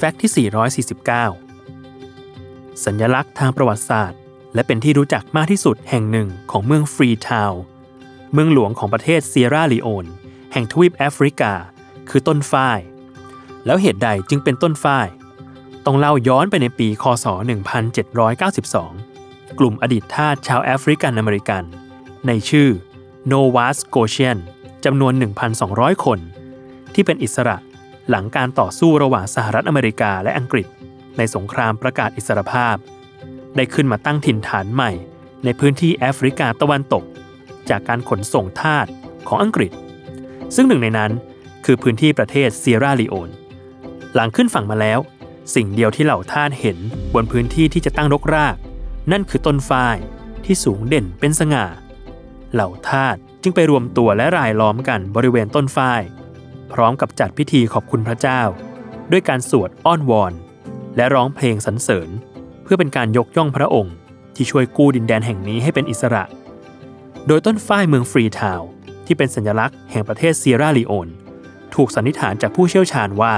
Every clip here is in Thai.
Fact ที่ 449 สัญลักษณ์ทางประวัติศาสตร์ และเป็นที่รู้จักมากที่สุดแห่งหนึ่งของเมืองฟรีทาวน์เมืองหลวงของประเทศเซียร่าลีโอน แห่งทวีปแอฟริกา คือต้นฝ้าย แล้วเหตุใดจึงเป็นต้นฝ้าย ต้องเล่าย้อนไปในปี คศ 1792 กลุ่มอดีตทาสชาวแอฟริกันอเมริกัน ในชื่อโนวาสโกเชียนจำนวน 1,200 คน ที่เป็นอิสระ หลังการต่อสู้ระหว่างสหรัฐอเมริกาและอังกฤษ ในสงครามประกาศอิสรภาพ ได้ขึ้นมาตั้งถิ่นฐานใหม่ ในพื้นที่แอฟริกาตะวันตก จากการขนส่งทาสของอังกฤษ ซึ่งหนึ่งในนั้นคือพื้นที่ประเทศเซียร่าลีโอน หลังขึ้นฝั่งมาแล้ว สิ่งเดียวที่เหล่าทาสเห็นบนพื้นที่ที่จะตั้งรกราก นั่นคือต้นฝ้ายที่สูงเด่นเป็นสง่า เหล่าทาสจึงไปรวมตัวและรายล้อมกันบริเวณต้นฝ้าย พร้อมกับจัดพิธีขอบคุณพระเจ้า ด้วยการสวดอ้อนวอน และร้องเพลงสรรเสริญ เพื่อเป็นการยกย่องพระองค์ ที่ช่วยกู้ดินแดนแห่งนี้ให้เป็นอิสระ โดยต้นฝ้ายเมืองฟรีทาวที่เป็นสัญลักษณ์แห่งประเทศเซียร่าลีโอน ถูกสันนิษฐานจากผู้เชี่ยวชาญว่า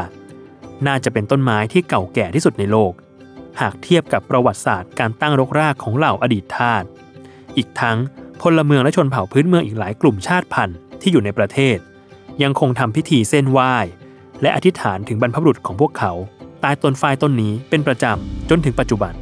น่าจะเป็นต้นไม้ที่เก่าแก่ที่สุดในโลก หากเทียบกับประวัติศาสตร์การตั้งรกรากของเหล่าอดีตทาสอีกทั้งพลเมืองและชนเผ่าพื้นเมืองอีกหลายกลุ่มชาติพันธุ์ที่อยู่ในประเทศ ยังคงทำพิธีเส้นไหว้ และอธิษฐานถึงบรรพบุรุษของพวกเขา ตายต้นฝ้ายต้นนี้เป็นประจำจนถึงปัจจุบัน